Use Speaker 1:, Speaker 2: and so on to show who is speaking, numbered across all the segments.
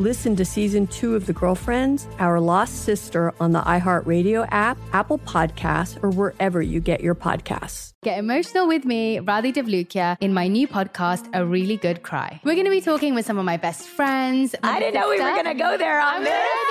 Speaker 1: Listen to season two of The Girlfriends, Our Lost Sister on the iHeartRadio app, Apple Podcasts, or wherever you get your podcasts.
Speaker 2: Get emotional with me, Radhi Devlukia, in my new podcast, A Really Good Cry. We're going to be talking with some of my best friends.
Speaker 1: I didn't know we were going to go there on this.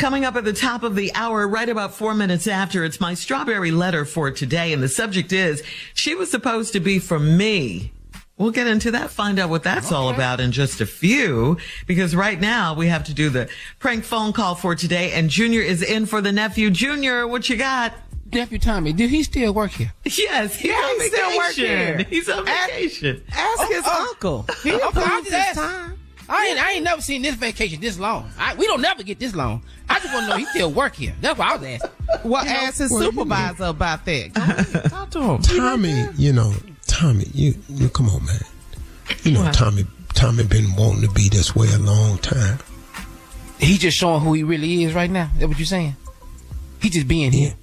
Speaker 3: Coming up at the top of the hour, right about four minutes after, it's my strawberry letter for today. And the subject is, she was supposed to be for me. We'll get into that, find out what that's all about in just a few, because right now we have to do the prank phone call for today. And Junior is in for the nephew. Junior, what you got?
Speaker 4: Nephew Tommy, do he still work here?
Speaker 3: Yes, he's
Speaker 4: Yeah,
Speaker 3: on
Speaker 4: he still work here.
Speaker 3: He's on
Speaker 4: Ask-
Speaker 3: vacation.
Speaker 4: Ask oh, his oh. uncle. He
Speaker 3: Okay, I'll
Speaker 4: this
Speaker 3: just-
Speaker 4: time. I ain't, I ain't never seen this vacation this long. I, we don't never get this long. I just want to know he still work here. That's what I was asking.
Speaker 5: Well,
Speaker 4: You know,
Speaker 5: ask his
Speaker 4: well,
Speaker 5: supervisor about that.
Speaker 4: Talk to him.
Speaker 6: Tommy, you know, Tommy, you, you come on, man. You know, Tommy, Tommy been wanting to be this way a long time.
Speaker 4: He just showing who he really is right now. That what you saying? He just being here.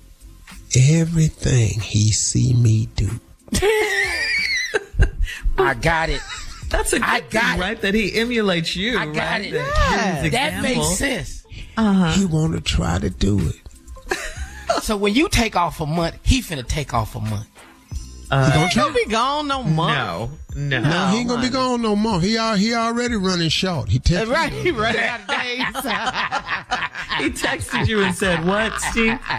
Speaker 6: Everything he see me do.
Speaker 4: I got it.
Speaker 3: That's a good
Speaker 4: I
Speaker 3: thing,
Speaker 4: got it.
Speaker 3: right? That he emulates you.
Speaker 4: I got
Speaker 3: right?
Speaker 4: it.
Speaker 3: That, you're
Speaker 4: That makes sense.
Speaker 3: Uh-huh.
Speaker 6: He want to try to do it.
Speaker 4: So when you take off a month, he finna take off a month.
Speaker 3: Uh,
Speaker 6: gonna
Speaker 5: He gonna be gone no month.
Speaker 3: No, no.
Speaker 6: No, he ain't gonna be gone no more. He al- he already running short. He texted
Speaker 5: Right,
Speaker 6: me.
Speaker 5: he running out of days.
Speaker 3: He texted you and said, "What, Steve?"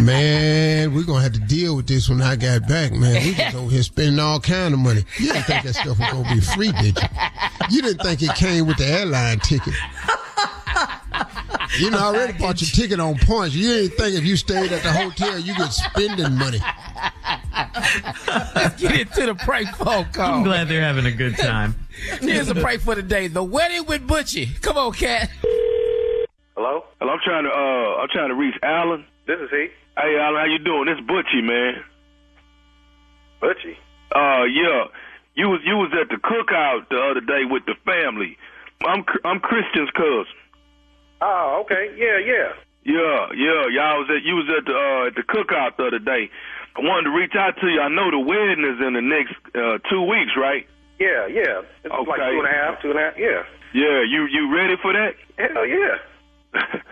Speaker 6: Man, we're gonna have to deal with this when I got back, man. We just over here spending all kind of money. You didn't think that stuff was gonna be free, did you? You didn't think it came with the airline ticket. You know, I already bought your ticket on points. You didn't think if you stayed at the hotel, you get spending money.
Speaker 4: Let's get into the prank phone call.
Speaker 3: I'm glad they're having a good time.
Speaker 4: Here's a prank for the day: the wedding with Butchy. Come on, cat.
Speaker 7: Hello? Hello, I'm trying to uh I'm trying to reach Alan. This is he. Hey Alan, how you doing? This Butchy, man. Butchy? Uh yeah. You was you was at the cookout the other day with the family. I'm I'm Christian's cousin.
Speaker 8: Oh, okay. Yeah, yeah.
Speaker 7: Yeah, yeah. Y'all was at you was at the uh at the cookout the other day. I wanted to reach out to you. I know the wedding is in the next uh two weeks, right?
Speaker 8: Yeah, yeah. It's like two and a half, two and a half. Yeah.
Speaker 7: Yeah, you you ready for that?
Speaker 8: Hell yeah.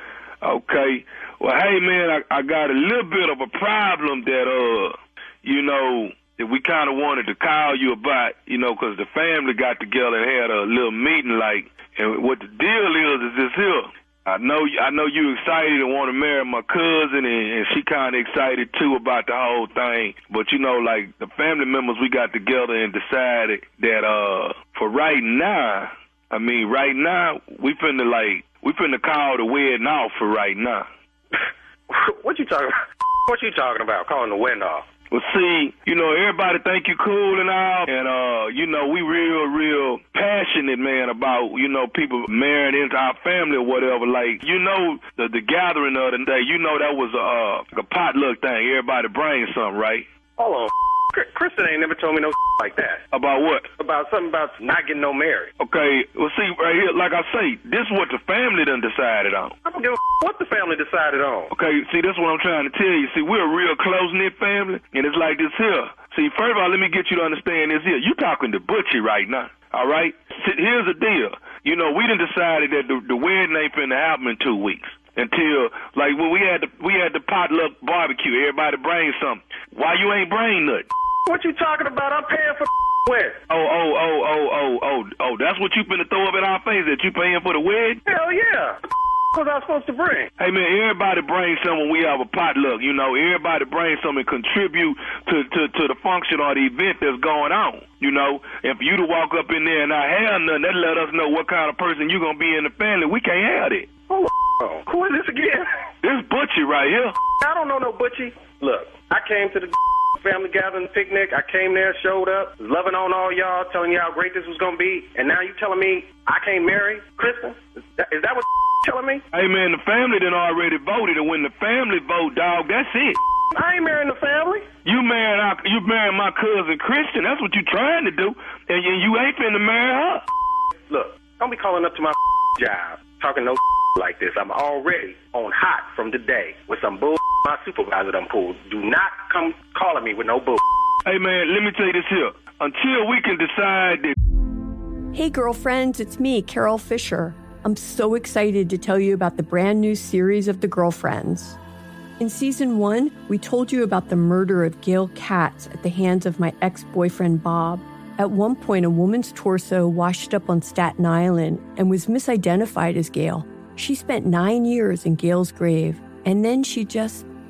Speaker 7: okay. Well, hey man, I, I got a little bit of a problem that uh, you know, that we kind of wanted to call you about, you know, 'cause the family got together and had a little meeting, like, and what the deal is is this here. I know, I know you excited and want to marry my cousin, and, and she kind of excited too about the whole thing. But you know, like the family members, we got together and decided that uh, for right now, I mean, right now we finna like we finna call the wedding off for right now.
Speaker 8: What you talking about? What you talking about? Calling the wind off?
Speaker 7: Well, see, you know, everybody think you cool and all, and uh, you know, we real, real passionate, man, about you know people marrying into our family or whatever. Like, you know, the the gathering of the day, you know, that was a uh, a potluck thing. Everybody brings something, right?
Speaker 8: Hold on. Kr- Kristen ain't never told me no like that.
Speaker 7: About what?
Speaker 8: About something about not getting no married.
Speaker 7: Okay, well, see, right here, like I say, this is what the family done decided on.
Speaker 8: I don't give a what the family decided on.
Speaker 7: Okay, see, that's what I'm trying to tell you. See, we're a real close knit family, and it's like this here. See, first of all, let me get you to understand this here. You talking to Butchy right now, all right? See, here's the deal. You know, we done decided that the, the wedding ain't finna happen in two weeks. Until like when we had the we had the potluck barbecue, everybody bring something. Why you ain't bring nothing?
Speaker 8: What you talking about? I'm paying for the wedding.
Speaker 7: Oh oh oh oh oh oh oh! That's what you finna throw up in our face that you paying for the wedding?
Speaker 8: Hell yeah. What was I supposed to bring?
Speaker 7: Hey man, everybody bring something when we have a potluck. You know, everybody bring something and contribute to, to, to the function or the event that's going on. You know, and for you to walk up in there and not have nothing, that let us know what kind of person you gonna be in the family. We can't have it.
Speaker 8: Oh, who is this again?
Speaker 7: This Butchy right here.
Speaker 8: I don't know no Butchy. Look, I came to the family gathering picnic. I came there, showed up, loving on all y'all, telling you how great this was gonna be, and now you telling me I can't marry Kristen? Is that, is that what telling me?
Speaker 7: Hey man, the family done already voted, and when the family vote, dog, that's it.
Speaker 8: I ain't marrying the family.
Speaker 7: You marrying our, you marrying my cousin Christian. That's what you trying to do, and you, you ain't finna marry her.
Speaker 8: Look, don't be calling up to my job talking no like this. I'm already on hot from today with some bull my supervisor done pulled. Do not come calling me with no bull.
Speaker 7: Hey man, let me tell you this here. Until we can decide that.
Speaker 1: Hey, girlfriends, it's me, Carol Fisher. I'm so excited to tell you about the brand new series of The Girlfriends. In season one, we told you about the murder of Gail Katz at the hands of my ex boyfriend Bob. At one point, a woman's torso washed up on Staten Island and was misidentified as Gail. She spent nine years in Gail's grave, and then she just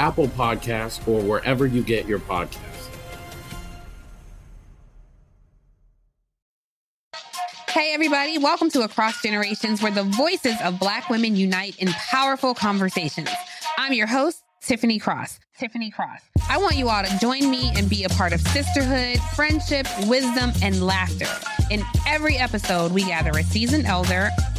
Speaker 9: Apple Podcasts, or wherever you get your podcasts.
Speaker 10: Hey, everybody, welcome to Across Generations, where the voices of Black women unite in powerful conversations. I'm your host, Tiffany Cross. Tiffany Cross. I want you all to join me and be a part of sisterhood, friendship, wisdom, and laughter. In every episode, we gather a seasoned elder.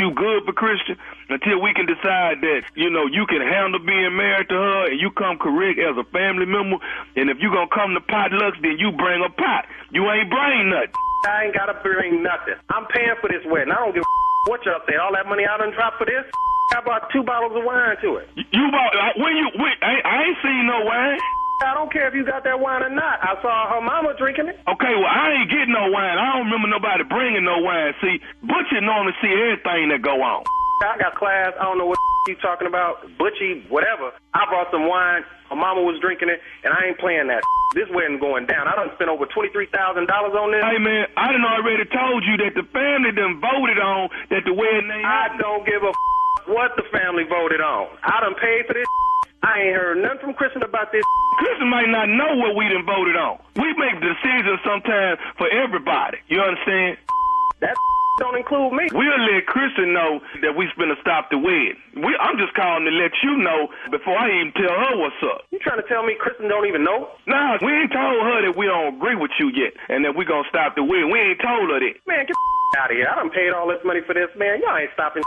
Speaker 7: you good for Christian until we can decide that, you know, you can handle being married to her and you come correct as a family member. And if you're going to come to potlucks, then you bring a pot. You ain't bring nothing.
Speaker 8: I ain't got to bring nothing. I'm paying for this wedding. I don't give a what y'all say. All that money I done dropped for this? I bought two bottles of wine to it.
Speaker 7: You bought, uh, when you, when, I, I ain't seen no wine.
Speaker 8: I don't care if you got that wine or not. I saw her mama drinking it.
Speaker 7: Okay, well, I ain't getting no wine. I don't remember nobody bringing no wine. See, Butchy normally see everything that go on.
Speaker 8: I got class. I don't know what you talking about. Butchy, whatever. I brought some wine. Her mama was drinking it, and I ain't playing that. This wedding going down. I done spent over $23,000 on this.
Speaker 7: Hey, man, I done already told you that the family done voted on that the wedding ain't
Speaker 8: I don't give a what the family voted on. I done paid for this I ain't heard nothing from Kristen about this.
Speaker 7: Kristen might not know what we done voted on. We make decisions sometimes for everybody. You understand?
Speaker 8: That don't include me.
Speaker 7: We'll let Kristen know that we finna stop the wedding. We, I'm just calling to let you know before I even tell her what's up.
Speaker 8: You trying to tell me Kristen don't even know?
Speaker 7: Nah, we ain't told her that we don't agree with you yet and that we gonna stop the wedding. We ain't told her that.
Speaker 8: Man, get out of here. I done paid all this money for this, man. Y'all ain't stopping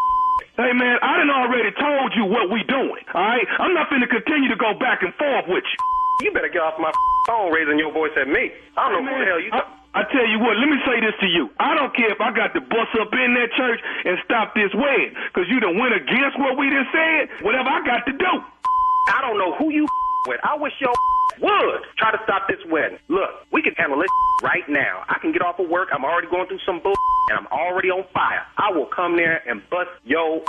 Speaker 7: Hey man, I done already told you what we doing. All right, I'm not finna continue to go back and forth with
Speaker 8: you. You better get off my phone raising your voice at me. I don't hey, know man, who the hell you. I,
Speaker 7: I tell you what, let me say this to you. I don't care if I got to bust up in that church and stop this wedding, cause you done went against what we done said. Whatever I got to do.
Speaker 8: I don't know who you with. I wish your would try to stop this wedding. Look, we can handle this right now. I can get off of work. I'm already going through some bull and I'm already on fire. I will come there and bust yo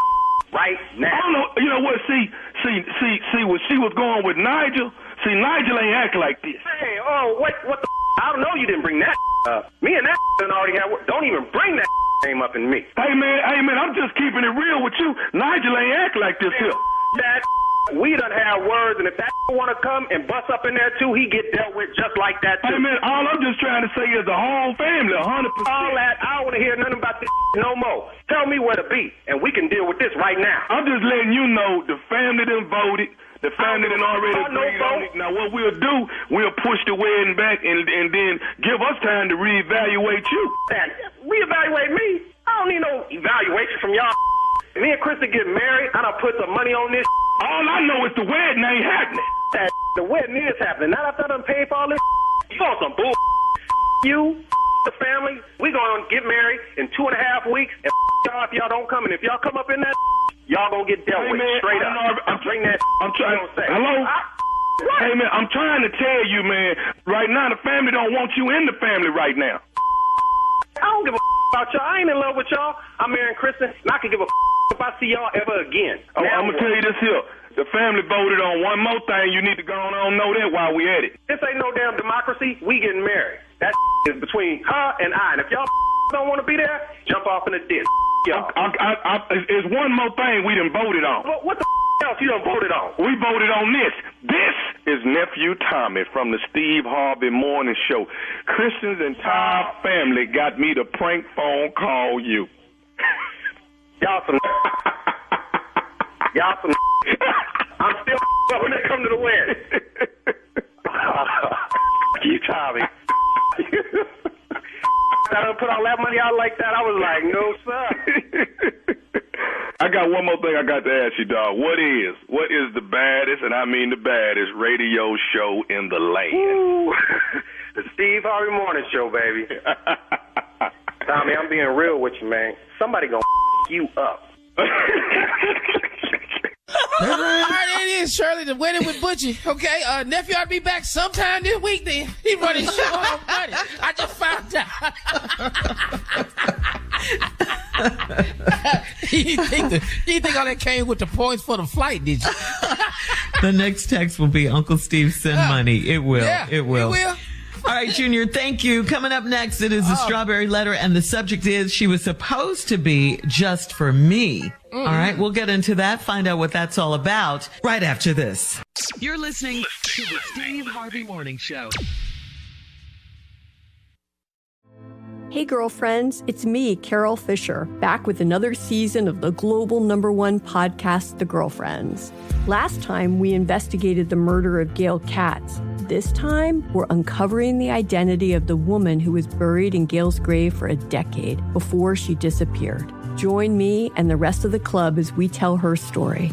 Speaker 8: right now.
Speaker 7: I don't know. You know what? See, see, see, see. What she was going with Nigel. See, Nigel ain't act like this.
Speaker 8: Hey, oh, what, what the? I don't know. You didn't bring that up. Me and that already have. Don't even bring that name up in me.
Speaker 7: Hey man, hey man, I'm just keeping it real with you. Nigel ain't act like this here.
Speaker 8: That we done have words, and if that want to come and bust up in there too, he get dealt with just like that too.
Speaker 7: Hey man, all I'm just trying to say is the whole family, 100%.
Speaker 8: All that, I don't want to hear nothing about this no more. Tell me where to be, and we can deal with this right now.
Speaker 7: I'm just letting you know the family done voted. The family done already agreed on it. Now what we'll do, we'll push the wedding back and and then give us time to reevaluate you.
Speaker 8: Man, reevaluate me? I don't need no evaluation from y'all. Me and Krista get married. I done put some money on this.
Speaker 7: All I know is the wedding ain't happening.
Speaker 8: That the wedding is happening. Not after I done paid for all this. You want some bull? You, the family, we gonna get married in two and a half weeks. And y'all, if y'all don't come, and if y'all come up in that, y'all gonna get dealt
Speaker 7: hey,
Speaker 8: with
Speaker 7: man,
Speaker 8: straight
Speaker 7: up.
Speaker 8: Know,
Speaker 7: I'm,
Speaker 8: bring that.
Speaker 7: I'm trying.
Speaker 8: to say.
Speaker 7: Hello.
Speaker 8: I,
Speaker 7: Hey man, I'm trying to tell you, man. Right now, the family don't want you in the family right now.
Speaker 8: I don't give a about y'all. I ain't in love with y'all. I'm marrying Kristen, and I can give a if I see y'all ever again.
Speaker 7: Oh, I'm gonna tell you this here. The family voted on one more thing. You need to go on and know that while we at it.
Speaker 8: This ain't no damn democracy. We getting married. That is between her and I. And if y'all don't want to be there, jump off in the ditch. Y'all.
Speaker 7: I, I, I, it's one more thing we done voted on.
Speaker 8: What, what the else you done voted on?
Speaker 7: We voted on this. This is nephew Tommy from the Steve Harvey Morning Show. Christian's entire family got me to prank phone call you.
Speaker 8: Y'all some. Y'all some. I'm still when they come to the wedding. you Tommy. I don't put all that money out like that. I was like, no, sir.
Speaker 7: I got one more thing I got to ask you, dog. What is what is the baddest, and I mean the baddest, radio show in the land?
Speaker 8: the Steve Harvey Morning Show, baby. Tommy, I'm being real with you, man. Somebody gonna you up.
Speaker 4: All right, it is Shirley, the wedding with Butchy. Okay, uh, nephew, I'll be back sometime this week. Then he running short on Monday. I just found out. you think the, you think all that came with the points for the flight? Did you?
Speaker 3: the next text will be Uncle Steve send money. It will.
Speaker 4: Yeah,
Speaker 3: it will.
Speaker 4: It will.
Speaker 3: All right, Junior, thank you. Coming up next, it is the
Speaker 4: Oh.
Speaker 3: strawberry letter, and the subject is she was supposed to be just for me. All right, we'll get into that, find out what that's all about right after this. You're listening to the Steve Harvey Morning Show.
Speaker 1: Hey, girlfriends, it's me, Carol Fisher, back with another season of the global number one podcast, The Girlfriends. Last time, we investigated the murder of Gail Katz. This time, we're uncovering the identity of the woman who was buried in Gail's grave for a decade before she disappeared. Join me and the rest of the club as we tell her story.